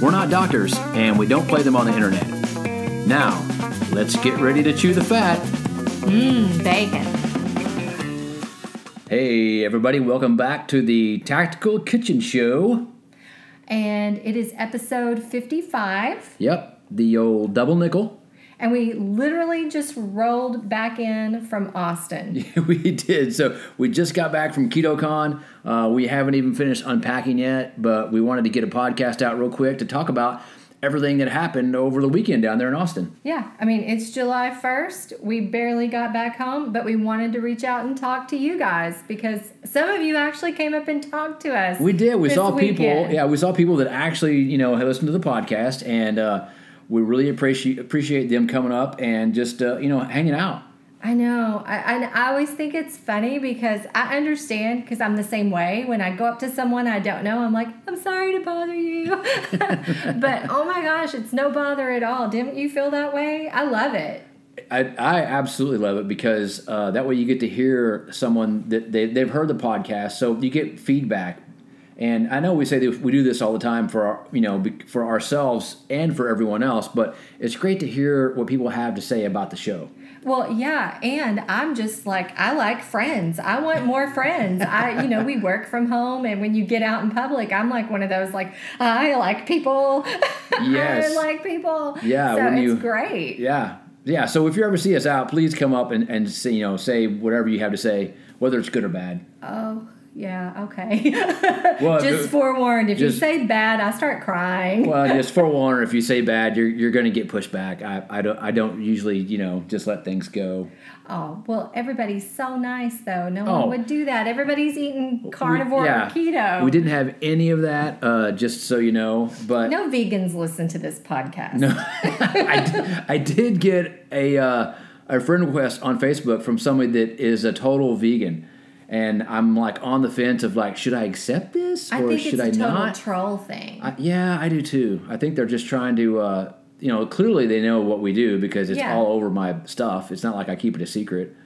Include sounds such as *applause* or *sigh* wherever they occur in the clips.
We're not doctors, and we don't play them on the internet. Now, let's get ready to chew the fat. Mmm, bacon. Hey, everybody, welcome back to the Tactical Kitchen Show. And it is episode 55. Yep, the old double nickel. And we literally just rolled back in from Austin. *laughs* we did. So we just got back from KetoCon. Uh, we haven't even finished unpacking yet, but we wanted to get a podcast out real quick to talk about everything that happened over the weekend down there in Austin. Yeah, I mean, it's July 1st. We barely got back home, but we wanted to reach out and talk to you guys because some of you actually came up and talked to us. We did. We saw weekend. people. Yeah, we saw people that actually, you know, had listened to the podcast and uh, we really appreciate appreciate them coming up and just uh, you know hanging out. I know. I, I, I always think it's funny because I understand because I'm the same way. When I go up to someone I don't know, I'm like, I'm sorry to bother you. *laughs* but oh my gosh, it's no bother at all. Didn't you feel that way? I love it. I, I absolutely love it because uh, that way you get to hear someone that they, they've heard the podcast, so you get feedback and I know we say that we do this all the time for our, you know, for ourselves and for everyone else, but it's great to hear what people have to say about the show. Well, yeah, and I'm just like I like friends. I want more friends. I, you know, we work from home, and when you get out in public, I'm like one of those like I like people. *laughs* Yes, I like people. Yeah, so it's you, great. Yeah, yeah. So if you ever see us out, please come up and and say, you know say whatever you have to say, whether it's good or bad. Oh yeah, okay. *laughs* well, just forewarned, if just, you say bad, I start crying. well, *laughs* just forewarned, if you say bad, you're you're going to get pushed back. I, I don't I don't usually you know just let things go. Oh well, everybody's so nice though. No oh. one would do that. Everybody's eating carnivore we, yeah. or keto. We didn't have any of that. Uh, just so you know, but no vegans listen to this podcast. No, *laughs* I, I did get a uh, a friend request on Facebook from somebody that is a total vegan and I'm like on the fence of like, should I accept this or should I not? Troll thing. I, yeah, I do too. I think they're just trying to, uh, you know, clearly they know what we do because it's yeah. all over my stuff. It's not like I keep it a secret.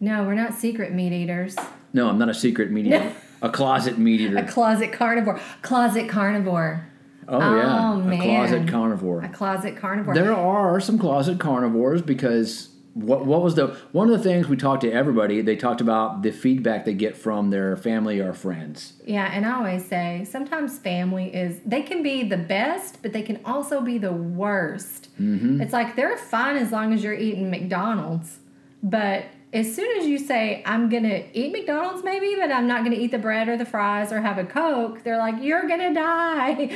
No, we're not secret meat eaters. No, I'm not a secret meat eater. a closet meat *laughs* eater. A closet carnivore. Closet carnivore. Oh, yeah, oh, a closet carnivore. A closet carnivore. There are some closet carnivores because what what was the one of the things we talked to everybody they talked about the feedback they get from their family or friends. Yeah and i always say sometimes family is they can be the best but they can also be the worst. Mm-hmm. it's like they're fine as long as you're eating mcdonald's but as soon as you say i'm gonna eat mcdonald's maybe but i'm not gonna eat the bread or the fries or have a coke they're like you're gonna die.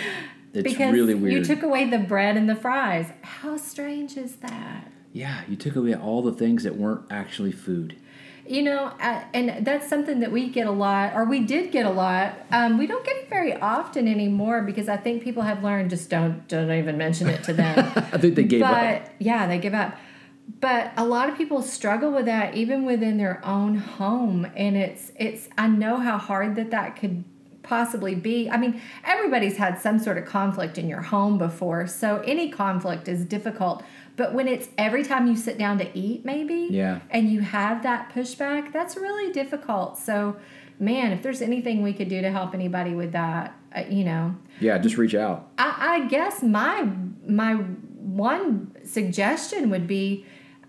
It's because really weird. you took away the bread and the fries. How strange is that yeah, you took away all the things that weren't actually food. You know, uh, and that's something that we get a lot, or we did get a lot. Um, we don't get it very often anymore because I think people have learned just don't don't even mention it to them. *laughs* I think they gave but, up. Yeah, they give up. But a lot of people struggle with that even within their own home, and it's it's. I know how hard that that could possibly be. I mean, everybody's had some sort of conflict in your home before, so any conflict is difficult. But when it's every time you sit down to eat, maybe, yeah, and you have that pushback, that's really difficult. So, man, if there's anything we could do to help anybody with that, uh, you know, yeah, just reach out. I, I guess my my one suggestion would be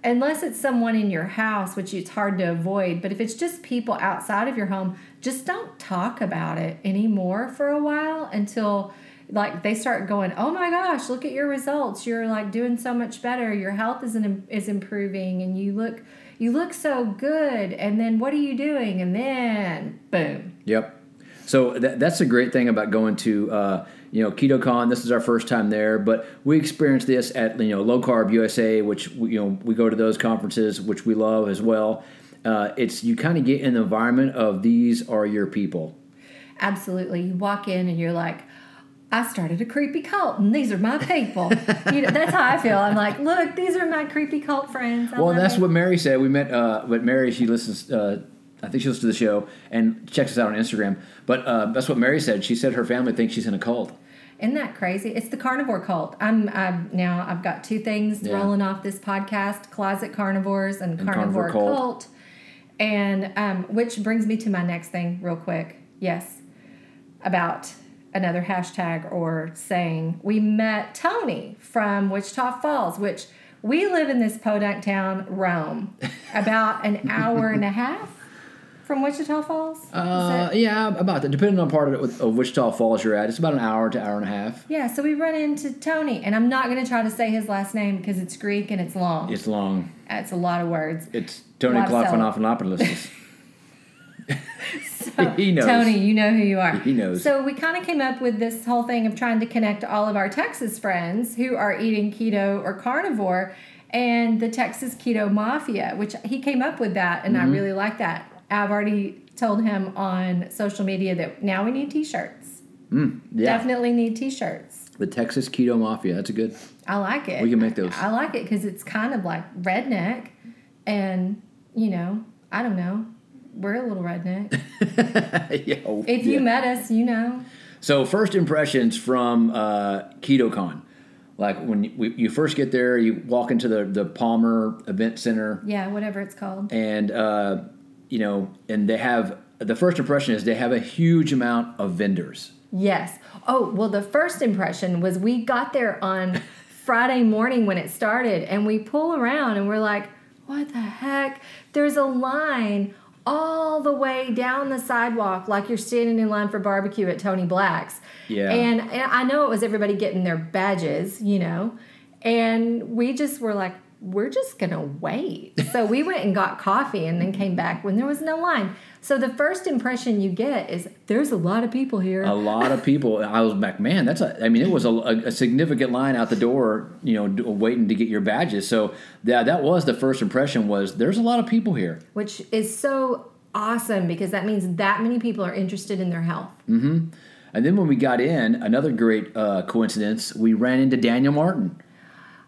unless it's someone in your house, which it's hard to avoid, but if it's just people outside of your home, just don't talk about it anymore for a while until like they start going, "Oh my gosh, look at your results. You're like doing so much better. Your health is in, is improving and you look you look so good." And then what are you doing? And then boom. Yep. So that, that's a great thing about going to uh, you know KetoCon. This is our first time there, but we experienced this at you know Low Carb USA, which you know we go to those conferences, which we love as well. Uh, it's you kind of get in the environment of these are your people. Absolutely, you walk in and you're like, I started a creepy cult, and these are my people. you know, that's how I feel. I'm like, look, these are my creepy cult friends. I Well, love that's it. what Mary said. We met, uh, but Mary, she listens. Uh, I think she listens to the show and checks us out on Instagram. But uh, that's what Mary said. She said her family thinks she's in a cult. Isn't that crazy? It's the carnivore cult. I'm, I'm now. I've got two things Yeah. rolling off this podcast: closet carnivores and, And carnivore, carnivore cult. cult. And um, which brings me to my next thing, real quick. Yes, about another hashtag or saying. We met Tony from Wichita Falls, which we live in this podunk town, Rome, *laughs* about an hour and a half from Wichita Falls. Uh, yeah, about that. Depending on part of, it, of Wichita Falls you're at, it's about an hour to hour and a half. Yeah, so we run into Tony, and I'm not going to try to say his last name because it's Greek and it's long. It's long. It's a lot of words. It's Tony Klopfanopoulos. *laughs* *laughs* So, He knows. Tony, you know who you are. He knows. So we kind of came up with this whole thing of trying to connect all of our Texas friends who are eating keto or carnivore and the Texas Keto Mafia, which he came up with that, and Mm-hmm. I really like that. I've already told him on social media that now we need t-shirts. Mm, yeah. Definitely need t-shirts. The Texas Keto Mafia. That's a good. I like it. We can make those. I like it because it's kind of like redneck, and you know, I don't know, we're a little redneck. *laughs* yeah, oh, If you met us, you know. So first impressions from uh, KetoCon, like when you, we- you first get there, you walk into the the Palmer Event Center, Yeah, whatever it's called. and uh, you know, and they have the first impression is they have a huge amount of vendors. Yes. Oh, well, the first impression was we got there on *laughs* Friday morning when it started, and we pull around and we're like, what the heck? There's a line all the way down the sidewalk, like you're standing in line for barbecue at Terry Black's. Yeah. And, and I know it was everybody getting their badges, you know, and we just were like, we're just gonna wait. So we went and got coffee and then came back when there was no line. So the first impression you get is there's a lot of people here. A lot of people. I was like, man, that's a. I mean, it was a, a significant line out the door. You know, waiting to get your badges. So yeah, that was the first impression. Was there's a lot of people here. which is so awesome because that means that many people are interested in their health. And then when we got in, another great uh, coincidence, we ran into Daniel Martin.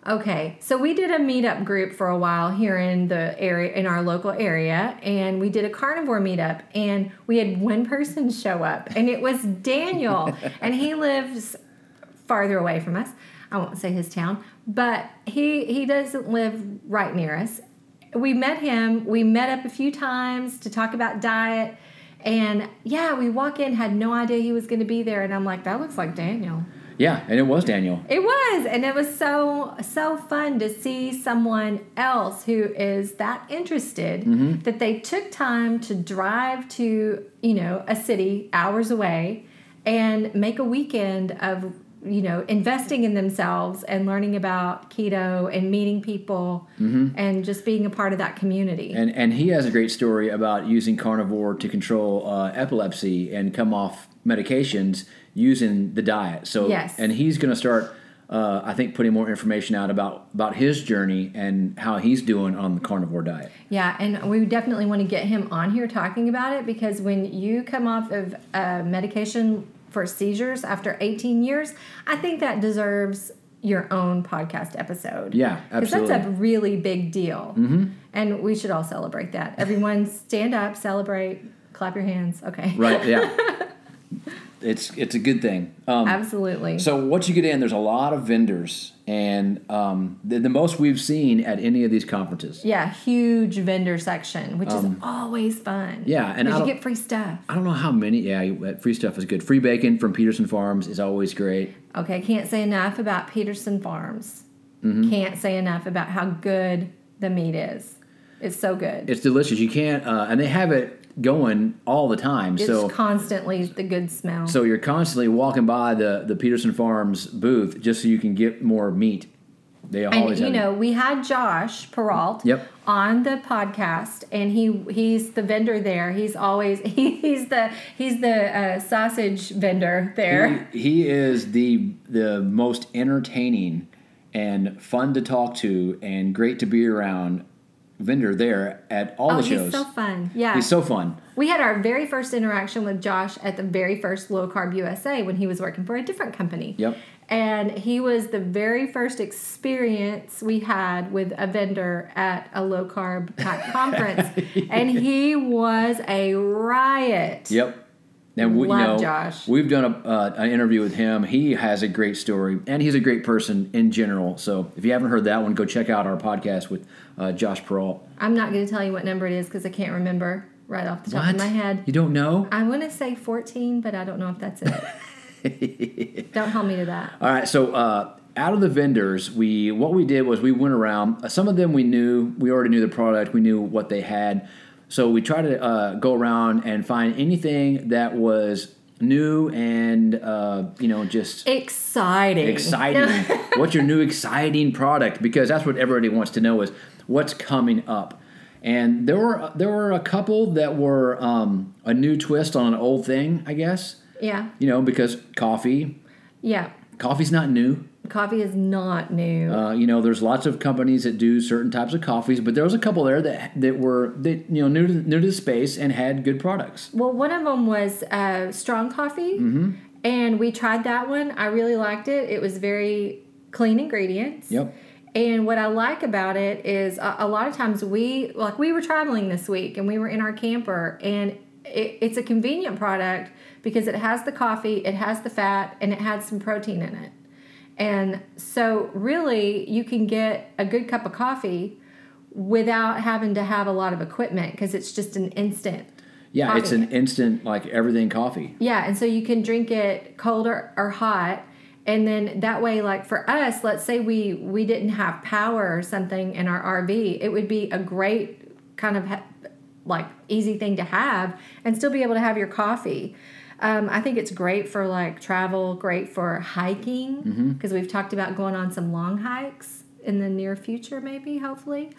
Okay, so we did a meetup group for a while here in the area, in our local area, and we did a carnivore meetup, and we had one person show up, and it was Daniel, *laughs* and he lives farther away from us. I won't say his town, but he he doesn't live right near us. We met him. We met up a few times to talk about diet, and yeah, we walk in, had no idea he was going to be there, and I'm like, that looks like Daniel. Yeah, and it was Daniel. It was, and it was so so fun to see someone else who is that interested mm-hmm. that they took time to drive to you know a city hours away and make a weekend of you know investing in themselves and learning about keto and meeting people and just being a part of that community. And and he has a great story about using carnivore to control uh, epilepsy and come off medications using the diet. So Yes. and he's going to start. Uh, I think putting more information out about about his journey and how he's doing on the carnivore diet. Yeah, and we definitely want to get him on here talking about it because when you come off of uh, medication for seizures after 18 years, I think that deserves your own podcast episode. Yeah, Because that's a really big deal. Mm-hmm. And we should all celebrate that. Everyone stand up, celebrate, clap your hands. Okay. Right? Yeah. *laughs* it's it's a good thing. Um, Absolutely. So once you get in, there's a lot of vendors, and um, the, the most we've seen at any of these conferences. yeah, huge vendor section, which is always fun. Um, yeah, and you get free stuff. I don't know how many. Yeah, free stuff is good. Free bacon from Pederson Farms is always great. Okay, can't say enough about Pederson Farms. Mm-hmm. Can't say enough about how good the meat is. It's so good. It's delicious. You can't, uh, and they have it going all the time. It's so constantly the good smell. so you're constantly walking by the the Pederson Farms booth just so you can get more meat. They and always you have. know, we had Josh Peralt Yep. on the podcast, and he he's the vendor there. He's always *laughs* he, he's the he's the uh, sausage vendor there. He, he is the the most entertaining and fun to talk to and great to be around vendor there at all oh, the shows. he's so fun. Yeah. He's so fun. we had our very first interaction with Josh at the very first Low Carb USA when he was working for a different company. Yep. And he was the very first experience we had with a vendor at a low carb *laughs* conference. And he was a riot. Yep. And we, you know, Josh. we've done a, uh, an interview with him. He has a great story, and he's a great person in general. So if you haven't heard that one, go check out our podcast with uh, Josh Peralt. I'm not going to tell you what number it is because I can't remember right off the top What? of my head. You don't know? I want to say 14, but I don't know if that's it. *laughs* don't hold me to that. All right. So uh, out of the vendors, we what we did was we went around. Some of them we knew. We already knew the product. We knew what they had. So we tried to uh, go around and find anything that was new and uh, you know just Exciting. exciting. *laughs* what's your new exciting product? Because that's what everybody wants to know is what's coming up. And there were there were a couple that were um, a new twist on an old thing, I guess. yeah. You know, because coffee, Yeah. coffee's not new. Coffee is not new. Uh, you know, there's lots of companies that do certain types of coffees, but there was a couple there that that were that you know new to, new to the space and had good products. Well, one of them was uh, strong coffee, Mm-hmm. and we tried that one. I really liked it. It was very clean ingredients. Yep. And what I like about it is a, a lot of times we like we were traveling this week and we were in our camper and it, it's a convenient product because it has the coffee, it has the fat, and it has some protein in it. And so really you can get a good cup of coffee without having to have a lot of equipment because it's just an instant Yeah, it's an instant like everything coffee. yeah, and so you can drink it cold or, or hot. And then that way, like for us, let's say we we didn't have power or something in our RV, it would be a great kind of ha- like easy thing to have and still be able to have your coffee. Um, I think it's great for like travel, great for hiking because we've talked about going on some long hikes in the near future, maybe hopefully.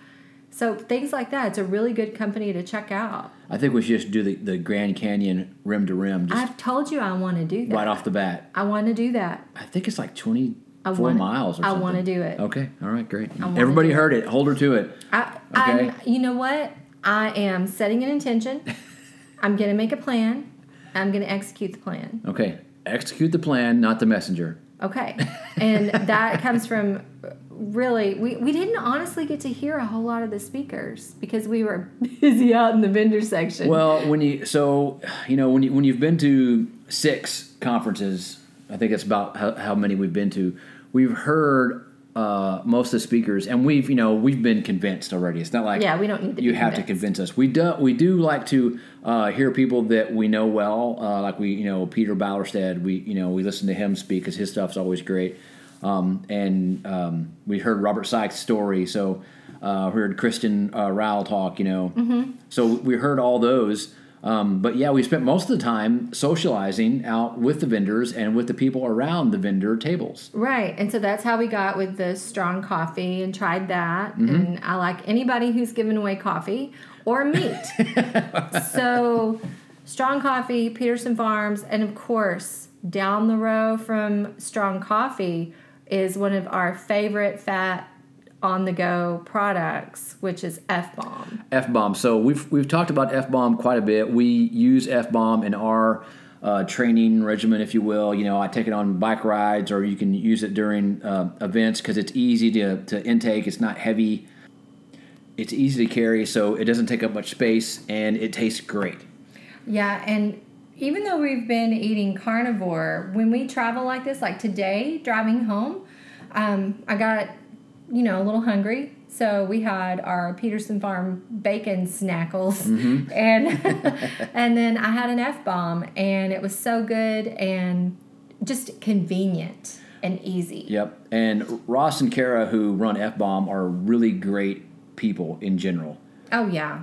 So things like that, it's a really good company to check out. I think we should just do the, the Grand Canyon rim to rim just I've told you I want to do that. right off the bat. I want to do that. I think it's like 24 wanna- miles or I something. wanna do it. Okay. All right. Great. Everybody do it. heard it. Hold her to it. I, Okay. I'm, you know what? I am setting an intention. *laughs* I'm going to make a plan. I'm going to execute the plan. Okay. Execute the plan, not the messenger. Okay. And that *laughs* comes from really, we, we didn't honestly get to hear a whole lot of the speakers because we were *laughs* busy out in the vendor section. Well, when you so you know when you when you've been to six conferences, I think it's about how, how many we've been to. We've heard uh, most of the speakers, and we've you know we've been convinced already. It's not like Yeah, we don't need to you have to convince us. We do we do like to uh, hear people that we know well, uh, like we you know Peter Ballerstedt. We you know we listen to him speak because his stuff's always great. Um, and um, we heard Robert Sykes' story, so uh, heard Kristen uh, Rowell talk. You know, Mm-hmm. so we heard all those. Um, but yeah, we spent most of the time socializing out with the vendors and with the people around the vendor tables. Right. And so that's how we got with the strong coffee and tried that. Mm-hmm. And I like anybody who's giving away coffee or meat. *laughs* so strong coffee, Peterson Farms, and of course, down the row from strong coffee is one of our favorite fat on the go products, which is F bomb. F bomb. So we've we've talked about F bomb quite a bit. We use F bomb in our uh, training regimen, if you will. You know, I take it on bike rides, or you can use it during uh, events because it's easy to to intake. It's not heavy. It's easy to carry, so it doesn't take up much space, and it tastes great. Yeah, and even though we've been eating carnivore, when we travel like this, like today, driving home, um, I got, you know, a little hungry. So we had our Pederson Farm bacon snackles, *laughs* and *laughs* and then I had an F bomb, and it was so good and just convenient and easy. Yep. And Ross and Kara, who run F bomb, are really great people in general. Oh yeah.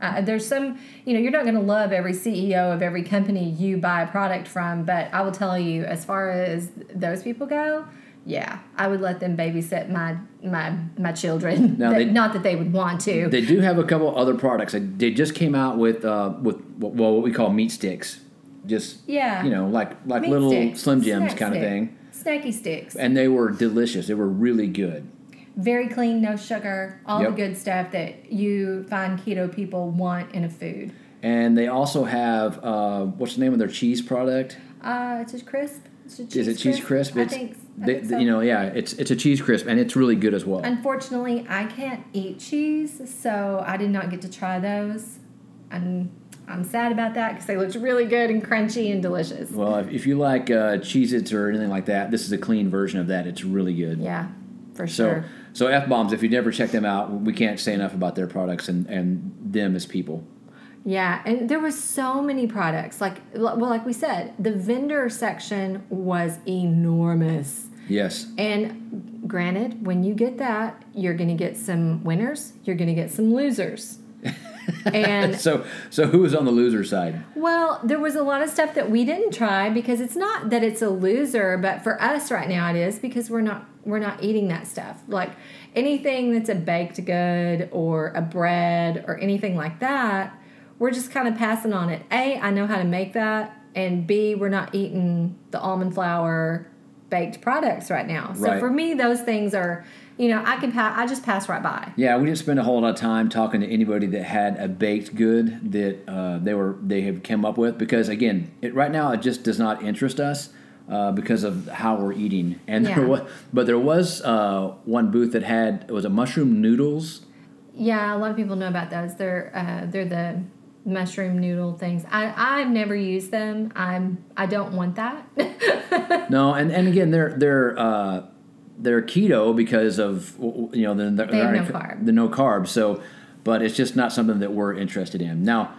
Uh, there's some, you know, you're not going to love every CEO of every company you buy a product from, but I will tell you, as far as those people go, yeah, I would let them babysit my my my children. *laughs* Now they- not that they would want to. They do have a couple other products. They just came out with uh, with well what we call meat sticks, just Yeah. you know like like Meat little sticks, Slim Jims snack kind of thing, Snacky sticks. and they were delicious. They were really good. very clean, no sugar, all Yep. the good stuff that you find keto people want in a food. And they also have uh, what's the name of their cheese product? Uh, it's a crisp. It's a cheese Is it cheese crisp? I It's, think, I they- so. You know, yeah, it's it's a cheese crisp, and it's really good as well. Unfortunately, I can't eat cheese, so I did not get to try those. And I'm sad about that because they looked really good and crunchy and delicious. well, if, if you like uh, Cheez-Its or anything like that, this is a clean version of that. It's really good. Yeah, for So, sure. so F bombs. If you never check them out, we can't say enough about their products and and them as people. Yeah, and there was so many products. Like well, like we said, the vendor section was enormous. Yes. And granted, when you get that, you're going to get some winners, you're going to get some losers. *laughs* and So so who was on the loser side? well, there was a lot of stuff that we didn't try because it's not that it's a loser, but for us right now it is because we're not we're not eating that stuff. Like anything that's a baked good or a bread or anything like that, we're just kind of passing on it. A, I know how to make that, and B, we're not eating the almond flour baked products right now. So Right. for me, those things are, you know, I can pass. I just pass right by. Yeah, we didn't spend a whole lot of time talking to anybody that had a baked good that uh, they were they have come up with because again, it, right now it just does not interest us uh, because of how we're eating. And there was, but there was uh, one booth that had it was a mushroom noodles. Yeah, a lot of people know about those. They're uh, they're the mushroom noodle things. I I've never used them. I'm I don't want that. *laughs* No, and, and again they're they're uh, they're keto because of you know the the, They have no carb. the no carbs. So, but it's just not something that we're interested in now.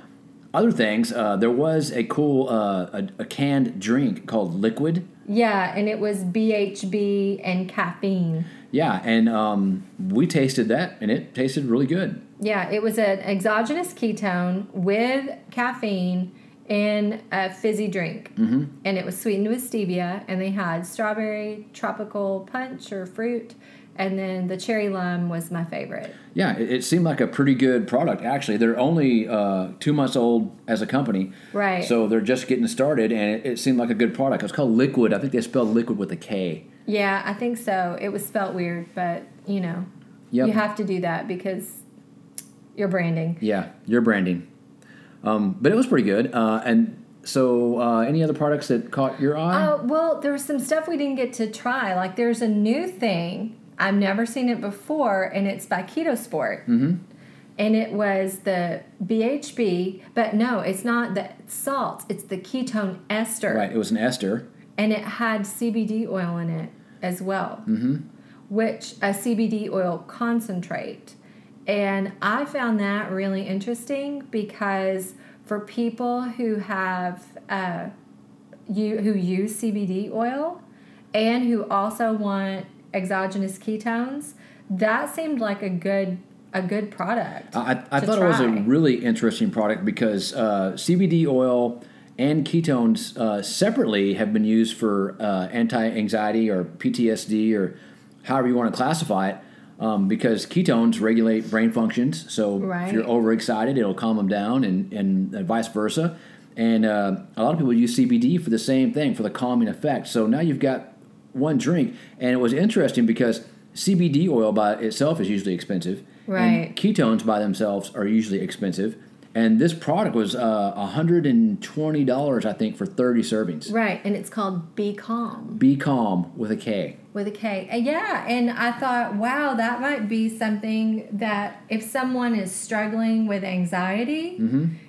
Other things, uh, there was a cool uh, a, a canned drink called Liquid. yeah, and it was BHB and caffeine. Yeah, and um, we tasted that, and it tasted really good. Yeah, it was an exogenous ketone with caffeine in a fizzy drink. Mm-hmm. And it was sweetened with stevia, and they had strawberry tropical punch or fruit, and then the cherry lime was my favorite. Yeah, it, it seemed like a pretty good product. Actually, they're only uh, two months old as a company, Right. so they're just getting started, and it, it seemed like a good product. It's called Liquid. I think they spelled Liquid with a K. Yeah, I think so. It was spelt weird, but you know, Yep. you have to do that because you're branding. Yeah, your branding. Um, but it was pretty good. Uh, and so, uh, any other products that caught your eye? Uh, well, there was some stuff we didn't get to try. Like there's a new thing I've never seen it before, and it's by Keto Sport. Mm-hmm. And it was the BHB, but no, it's not the salt. It's the ketone ester, right, it was an ester. and it had CBD oil in it as well, mm-hmm. which a CBD oil concentrate. And I found that really interesting because for people who have uh, you who use CBD oil and who also want exogenous ketones, that seemed like a good a good product. I, I thought it was a really interesting product because uh, CBD oil and ketones uh, separately have been used for uh, anti-anxiety or PTSD or however you want to classify it. Um, because ketones regulate brain functions, so if you're overexcited, it'll calm them down, and and vice versa. And uh, a lot of people use CBD for the same thing, for the calming effect. So now you've got one drink, and it was interesting because CBD oil by itself is usually expensive, Right. And ketones by themselves are usually expensive. And this product was uh, $120, I think, for 30 servings. right, and it's called Be Calm. Be calm with a K. with a K. Uh, yeah, and I thought, wow, that might be something that if someone is struggling with anxiety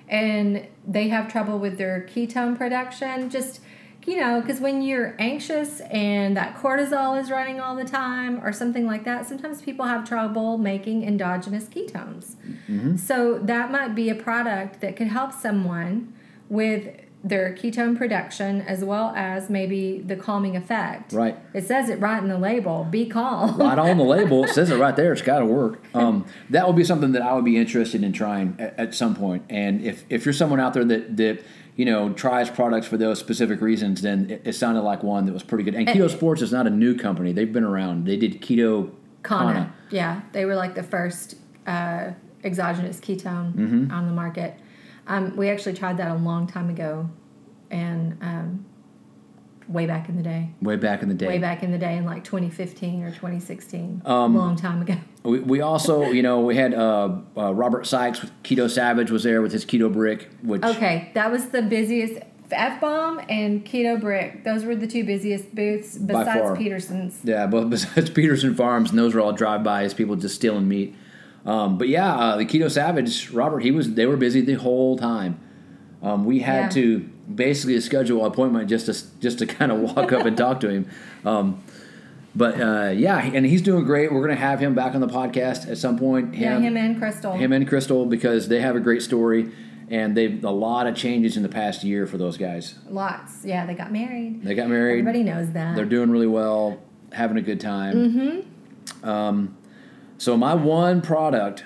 and they have trouble with their ketone production, just you know, because when you're anxious and that cortisol is running all the time or something like that, sometimes people have trouble making endogenous ketones. So that might be a product that could help someone with their ketone production as well as maybe the calming effect. Right. It says it right in the label. Be calm. *laughs* Right on the label, it says it right there. It's got to work. *laughs* Um, that would be something that I would be interested in trying at, at some point. And if, if you're someone out there that, that you know tries products for those specific reasons, then it, it sounded like one that was pretty good. And Keto Sports is not a new company; they've been around. They did Keto Kana. Kana. Yeah, they were like the first uh, exogenous ketone Mm-hmm. on the market. Um, we actually tried that a long time ago, and um, way back in the day. way back in the day. Way back in the day in like 2015 or 2016. Um, a long time ago. *laughs* We, we also, you know, we had uh, uh, Robert Sykes with Keto Savage was there with his keto brick, which Okay, that was the busiest. F Bomb and Keto Brick. Those were the two busiest booths besides. Pederson's. yeah, but *laughs* besides Pederson Farms, and those were all drive-bys, people just stealing meat. Um, but yeah, uh, the Keto Savage, Robert, he was they were busy the whole time. Um, we had Yeah. to basically schedule an appointment just to just to kind of walk up and *laughs* talk to him. Um, but uh, yeah, and he's doing great. We're gonna have him back on the podcast at some point. Yeah, him and Crystal. him and Crystal because they have a great story and they've a lot of changes in the past year for those guys. Lots. Yeah, they got married. They got married. Everybody knows that. They're doing really well, having a good time. Mm-hmm. Um, so my one product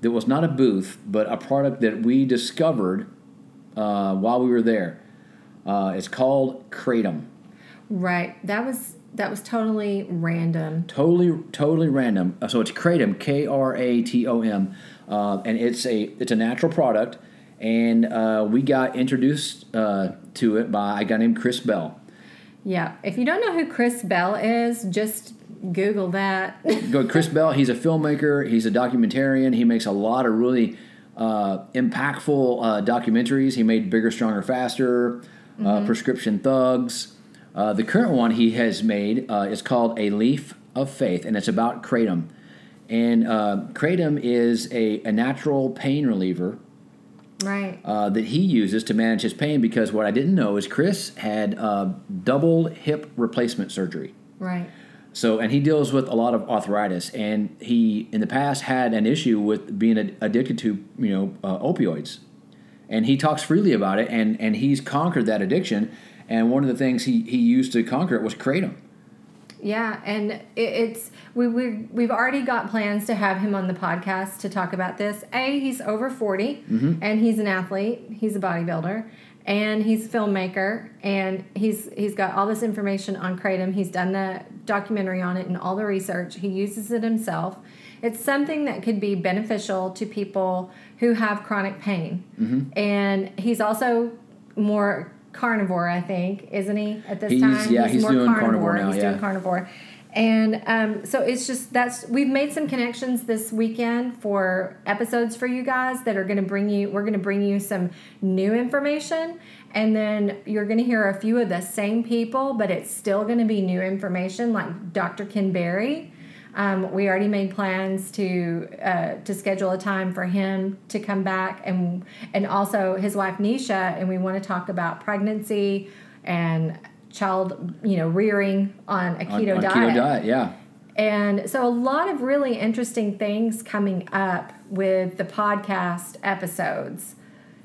that was not a booth, but a product that we discovered uh, while we were there. Uh, it's called Kratom. right. That was that was totally random. Totally, totally random. Uh, So it's Kratom, K R A T O M, uh, and it's a it's a natural product. And uh, we got introduced uh, to it by a guy named Chris Bell. Yeah. If you don't know who Chris Bell is, just Google that. Go Chris Bell. He's a filmmaker. He's a documentarian. He makes a lot of really uh, impactful uh, documentaries. He made Bigger, Stronger, Faster, uh, Prescription Thugs. Uh, the current one he has made uh, is called A Leaf of Faith, and it's about kratom. And uh, kratom is a, a natural pain reliever right. uh, that he uses to manage his pain because what I didn't know is Chris had uh, double hip replacement surgery. Right. So, and he deals with a lot of arthritis, and he in the past had an issue with being ad- addicted to you know uh, opioids, and he talks freely about it, and and he's conquered that addiction. And one of the things he he used to conquer it was kratom. Yeah, and it, it's we we we've already got plans to have him on the podcast to talk about this. A, he's over 40 mm-hmm. and he's an athlete. He's a bodybuilder, and he's a filmmaker, and he's he's got all this information on kratom. He's done the documentary on it and all the research. He uses it himself. It's something that could be beneficial to people who have chronic pain, mm-hmm. and he's also more carnivore, I think, isn't he? At this He's- time, yeah, he's doing carnivore now, He's yeah. doing carnivore. And um, so it's just that's we've made some connections this weekend for episodes for you guys that are going to bring you. We're going to bring you some new information, and then you're going to hear a few of the same people, but it's still going to be new information, like Dr. Ken Berry. Um, we already made plans to uh, to schedule a time for him to come back, and and also his wife Neisha, and we want to talk about pregnancy and child, you know, rearing on a On- keto on diet. Keto diet, yeah. And so, a lot of really interesting things coming up with the podcast episodes.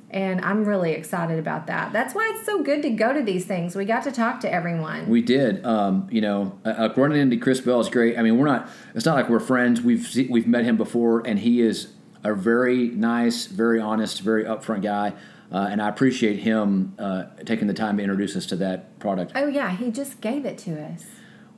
And I'm really excited about that. That's why it's so good to go to these things. We got to talk to everyone. We did. Um, you know, uh, running into Chris Bell is great. I mean, we're not. It's not like we're friends. We've we've met him before, and he is a very nice, very honest, very upfront guy. Uh, and I appreciate him uh, taking the time to introduce us to that product. oh, yeah, he just gave it to us.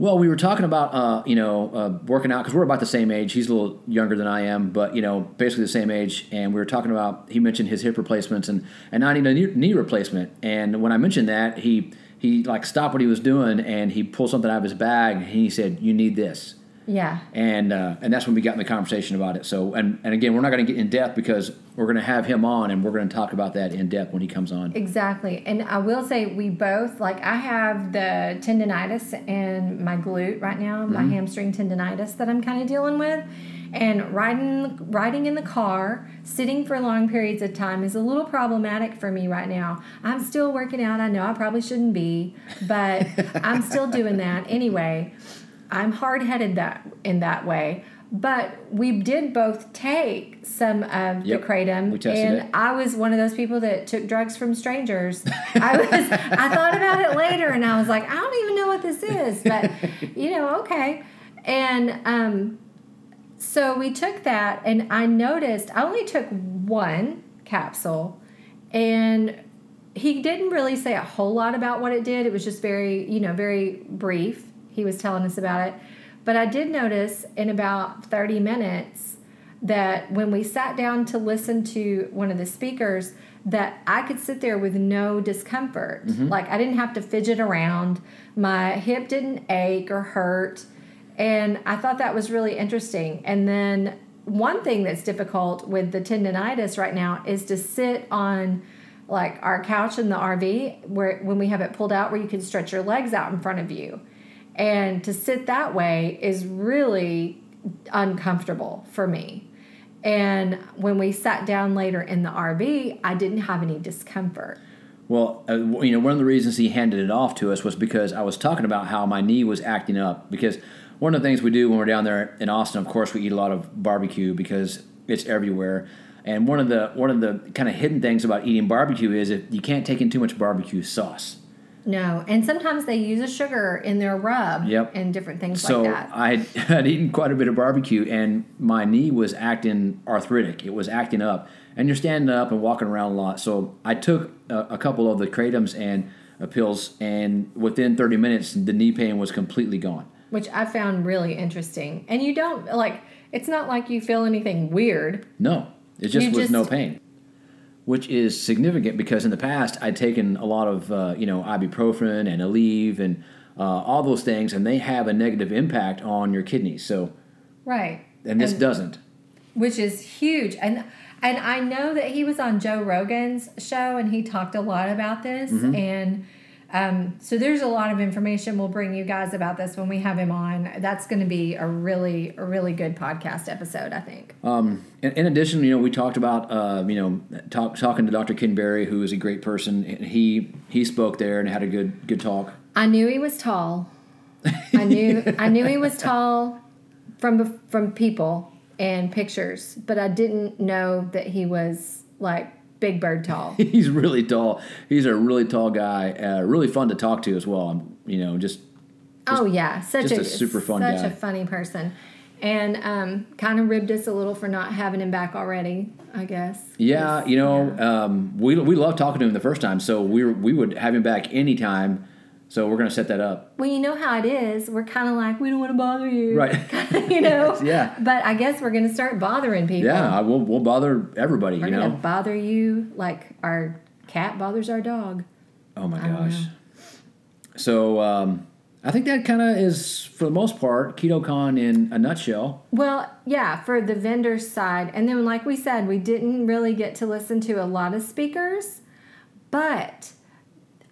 Well, we were talking about uh, you know uh, working out because we're about the same age. He's a little younger than I am, but you know basically the same age. And we were talking about he mentioned his hip replacements and and I need a knee, replacement. And when I mentioned that, he he like stopped what he was doing and he pulled something out of his bag and he said, "You need this." Yeah. And uh, and that's when we got in the conversation about it. So and and again, we're not going to get in depth because we're going to have him on and we're going to talk about that in depth when he comes on. Exactly. And I will say, we both, like, I have the tendonitis in my glute right now, my hamstring tendonitis that I'm kind of dealing with. And riding, riding in the car, sitting for long periods of time is a little problematic for me right now. I'm still working out. I know I probably shouldn't be, but *laughs* I'm still doing that anyway. I'm hard headed that in that way. But we did both take some of Yep. the kratom, and it. I was one of those people that took drugs from strangers. *laughs* I was I thought about it later and I was like, I don't even know what this is, but you know, okay. And um so we took that and I noticed I only took one capsule and he didn't really say a whole lot about what it did. It was just very, you know, very brief. He was telling us about it. But I did notice in about 30 minutes, that when we sat down to listen to one of the speakers, that I could sit there with no discomfort. Mm-hmm. Like I didn't have to fidget around. My hip didn't ache or hurt. And I thought that was really interesting. And then one thing that's difficult with the tendonitis right now is to sit on like our couch in the RV where when we have it pulled out where you can stretch your legs out in front of you. And to sit that way is really uncomfortable for me. And when we sat down later in the RV, I didn't have any discomfort. Well, uh, you know, one of the reasons he handed it off to us was because I was talking about how my knee was acting up. Because one of the things we do when we're down there in Austin, of course, we eat a lot of barbecue because it's everywhere. And one of the one of the kind of hidden things about eating barbecue is if you can't take in too much barbecue sauce. No, and sometimes they use a sugar in their rub Yep. and different things So like that. I *laughs* had eaten quite a bit of barbecue, and my knee was acting arthritic. It was acting up, and you're standing up and walking around a lot. So I took a, a couple of the kratom and uh, pills, and within 30 minutes, the knee pain was completely gone. which I found really interesting. And you don't like it's not like you feel anything weird. No, it just You was no pain, which is significant because in the past I'd taken a lot of uh, you know ibuprofen and Aleve and uh, all those things, and they have a negative impact on your kidneys. So, Right. and this doesn't. which is huge. And and I know that he was on Joe Rogan's show and he talked a lot about this. Mm-hmm. And um, so there's a lot of information we'll bring you guys about this when we have him on. That's going to be a really a really good podcast episode, I think. Um, in, in addition, you know, we talked about uh, you know talk, talking to Dr. Ken Berry, who is a great person. He he spoke there and had a good good talk. I knew he was tall. I knew I knew he was tall from from people and pictures, but I didn't know that he was like Big Bird tall. *laughs* He's really tall. He's a really tall guy. Uh, really fun to talk to as well. I'm, You know, just oh yeah, such just a, a super fun such guy. a funny person, and um, kind of ribbed us a little for not having him back already. I guess. yeah, you know, Um, we we love talking to him the first time, so we we would have him back anytime. So we're gonna set that up. Well, you know how it is. We're kind of like we don't want to bother you, Right. *laughs* you know. *laughs* Yeah. But I guess we're gonna start bothering people. Yeah, I will we'll bother everybody. We're you know. bother you like our cat bothers our dog. Oh my gosh. So um, I think that kind of is for the most part KetoCon in a nutshell. Well, yeah, for the vendor side. And then, like we said, we didn't really get to listen to a lot of speakers, but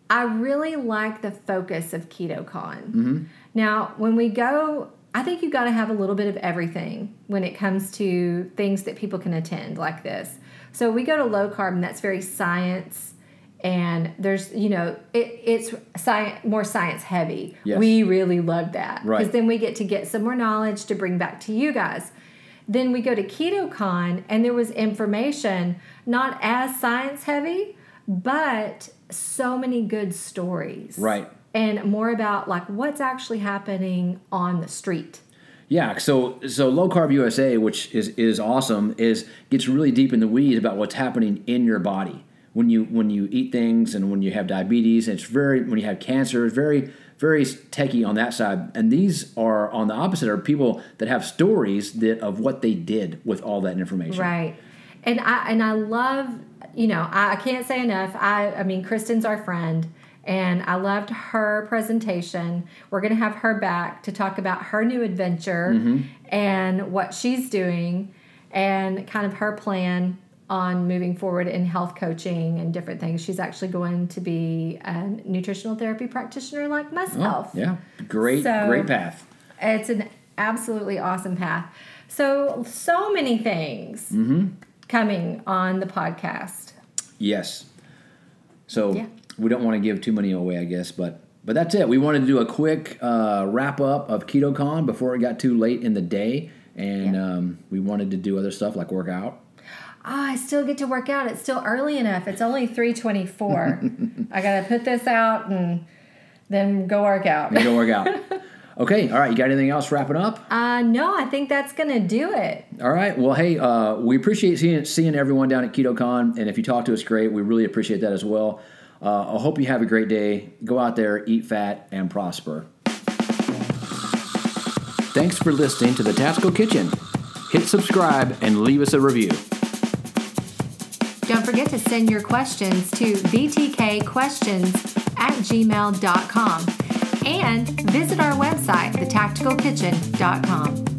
I really like the focus of KetoCon. Mm-hmm. Now, when we go, I think you got to have a little bit of everything when it comes to things that people can attend like this. So we go to low carb, and that's very science. And there's, you know, it, it's science, more science heavy. Yes. We really love that Right. because then we get to get some more knowledge to bring back to you guys. Then we go to KetoCon, and there was information not as science heavy, but so many good stories. Right. And more about like what's actually happening on the street. Yeah, so so low carb USA, which is is awesome, is gets really deep in the weeds about what's happening in your body when you when you eat things and when you have diabetes. And it's very when you have cancer. It's very very techie on that side. And these are on the opposite are people that have stories that of what they did with all that information. Right. And I and I love, you know, I, I can't say enough. I I mean Kristen's our friend and I loved her presentation. We're gonna have her back to talk about her new adventure mm-hmm. and what she's doing and kind of her plan on moving forward in health coaching and different things. She's actually going to be a nutritional therapy practitioner like myself. Oh, yeah, great So- great path. It's an absolutely awesome path. So, so many things mm-hmm. Coming on the podcast. Yes. So Yeah. we don't want to give too many away, I guess, but but that's it. We wanted to do a quick uh, wrap up of KetoCon before it got too late in the day, and Yeah. um, we wanted to do other stuff like work out. Ah, I still get to work out. It's still early enough. It's only 324. *laughs* I got to put this out and then go work out. Go work out. *laughs* Okay, all right. You got anything else wrapping up? Uh, no, I think that's going to do it. All right. Well, hey, uh, we appreciate seeing seeing everyone down at KetoCon, and if you talk to us, great. We really appreciate that as well. Uh, I hope you have a great day. Go out there, eat fat, and prosper. Thanks for listening to the Tactical Kitchen. hit subscribe, and leave us a review. Don't forget to send your questions to vtkquestions at gmail.com and visit our website, thetacticalkitchen.com.